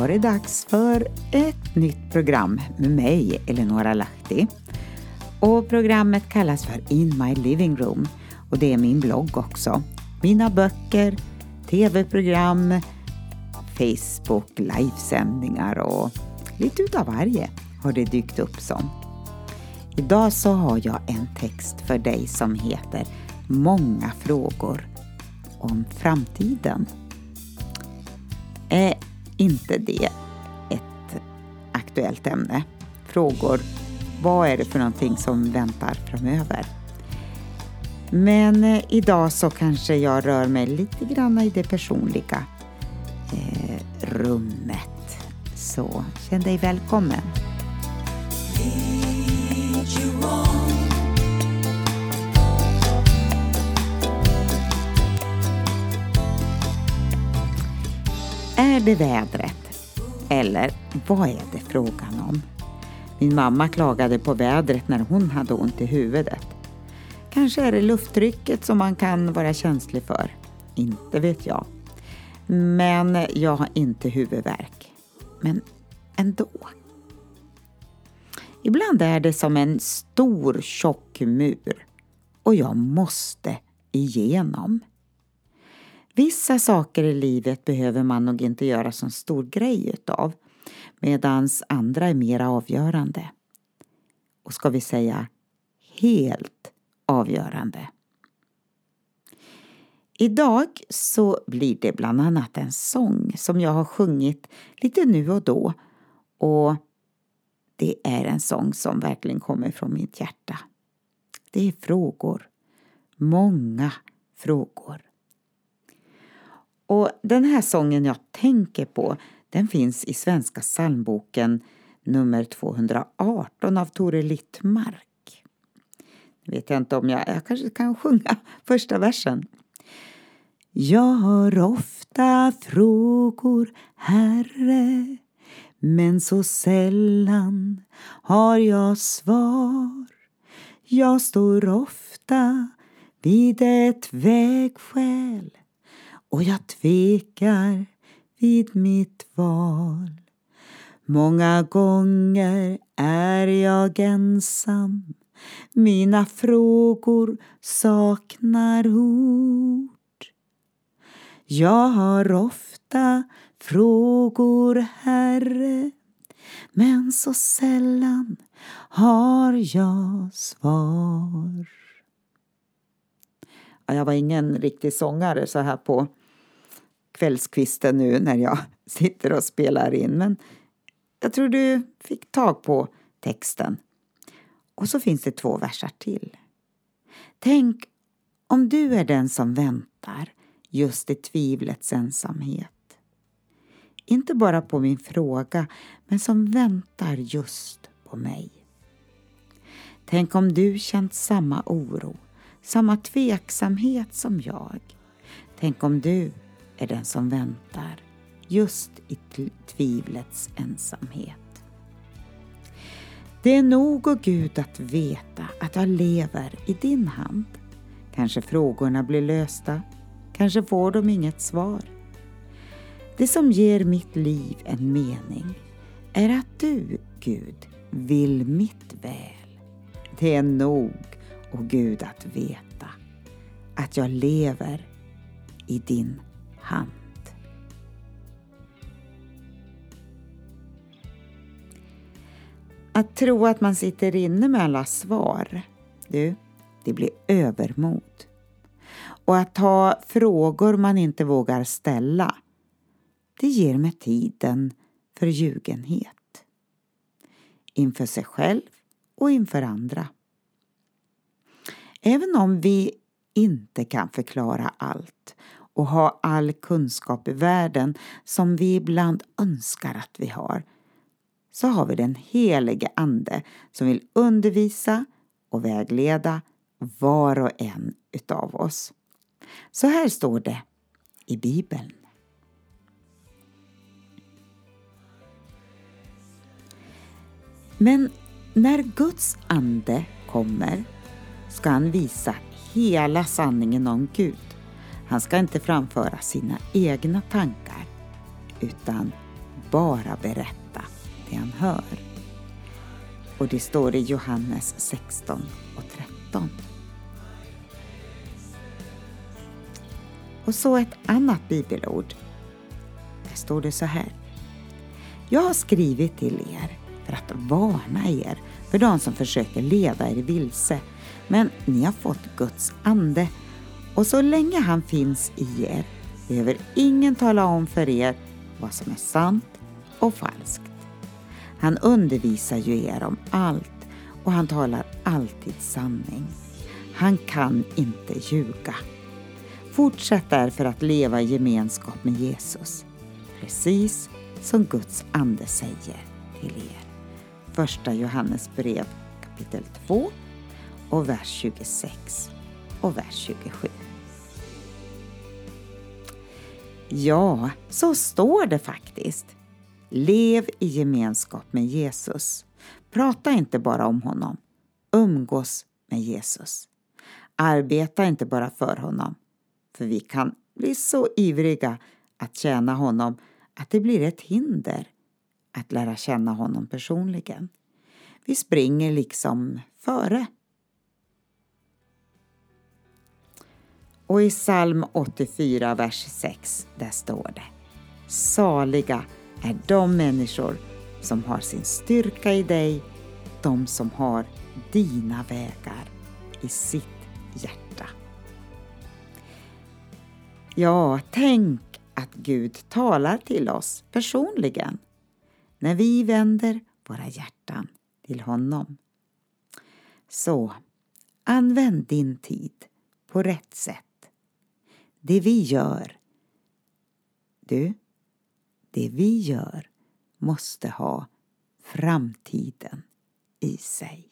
Då var det dags för ett nytt program med mig, Eleonora Lahti. Och programmet kallas för In My Living Room och det är min blogg också. Mina böcker, tv-program, Facebook, livesändningar och lite utav varje har det dykt upp som. Idag så har jag en text för dig som heter Många frågor om framtiden. Eh, inte det ett aktuellt ämne? Frågor, vad är det för någonting som väntar framöver? Men eh, idag så kanske jag rör mig lite grann i det personliga eh, rummet. Så känn dig välkommen. Är det vädret? Eller vad är det frågan om? Min mamma klagade på vädret när hon hade ont i huvudet. Kanske är det lufttrycket som man kan vara känslig för. Inte vet jag. Men jag har inte huvudvärk. Men ändå. Ibland är det som en stor tjock mur och jag måste igenom. Vissa saker i livet behöver man nog inte göra sån stor grej utav medan andra är mer avgörande. Och ska vi säga helt avgörande. Idag så blir det bland annat en sång som jag har sjungit lite nu och då och det är en sång som verkligen kommer från mitt hjärta. Det är frågor. Många frågor. Och den här sången jag tänker på den finns i Svenska psalmboken nummer 218 av Tore Littmark. Vet jag inte om jag, jag kanske kan sjunga första versen. Jag har ofta frågor, Herre, men så sällan har jag svar. Jag står ofta vid ett vägskäl och jag tvekar vid mitt val. Många gånger är jag ensam mina frågor saknar ord. Jag har ofta frågor, Herre men så sällan har jag svar. Jag var ingen riktig sångare så här på kvällskvisten nu när jag sitter och spelar in men jag tror du fick tag på texten. Och så finns det två versar till. Tänk om du är den som väntar just i tvivlets ensamhet. Inte bara på min fråga, men som väntar just på mig. Tänk om du känt samma oro, samma tveksamhet som jag. Tänk om du är den som väntar just i tvivlets ensamhet. Det är nog, och Gud, att veta att jag lever i din hand. Kanske frågorna blir lösta, kanske får de inget svar. Det som ger mitt liv en mening är att du, Gud, vill mitt väl. Det är nog, och Gud, att veta att jag lever i din hand. Att tro att man sitter inne med alla svar, du, det blir övermod. Och att ha frågor man inte vågar ställa, det ger med tiden förljugenhet. Inför sig själv och inför andra. Även om vi inte kan förklara allt och ha all kunskap i världen som vi ibland önskar att vi har så har vi den helige Ande som vill undervisa och vägleda var och en utav oss. Så här står det i Bibeln. Men när Guds ande kommer ska han visa hela sanningen om Gud. Han ska inte framföra sina egna tankar utan bara berätta det han hör. Och det står i Johannes 16 och 13. Och så ett annat bibelord. Där står det så här. Jag har skrivit till er för att varna er för de som försöker leda er vilse. Men ni har fått Guds ande och så länge han finns i er behöver ingen tala om för er vad som är sant och falskt. Han undervisar ju er om allt och han talar alltid sanning. Han kan inte ljuga. Fortsätt därför att leva i gemenskap med Jesus, precis som Guds ande säger till er. Första Johannes brev kapitel 2 och vers 26 och vers 27. Ja, så står det faktiskt. Lev i gemenskap med Jesus. Prata inte bara om honom. Umgås med Jesus. Arbeta inte bara för honom. För vi kan bli så ivriga att tjäna honom att det blir ett hinder att lära känna honom personligen. Vi springer liksom före. Och i psalm 84, vers 6, där står det Saliga är de människor som har sin styrka i dig, de som har dina vägar i sitt hjärta. Ja, tänk att Gud talar till oss personligen när vi vänder våra hjärtan till honom. Så, använd din tid på rätt sätt. Det vi gör, du, det vi gör måste ha framtiden i sig.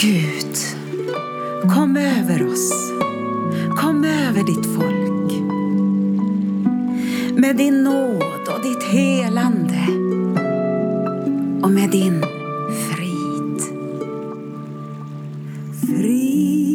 Gud, kom över oss. Kom över ditt folk. Med din nåd och ditt helande och med din frid. Frid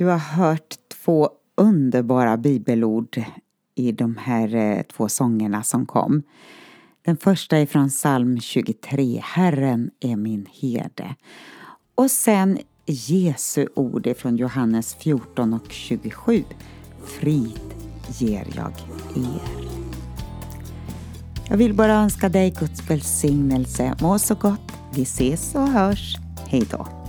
Du har hört två underbara bibelord i de här eh, två sångerna som kom. Den första är från psalm 23, Herren är min herde. Och sen Jesu ord är från Johannes 14 och 27, Frid ger jag er. Jag vill bara önska dig Guds välsignelse. Må så gott. Vi ses och hörs. Hej då.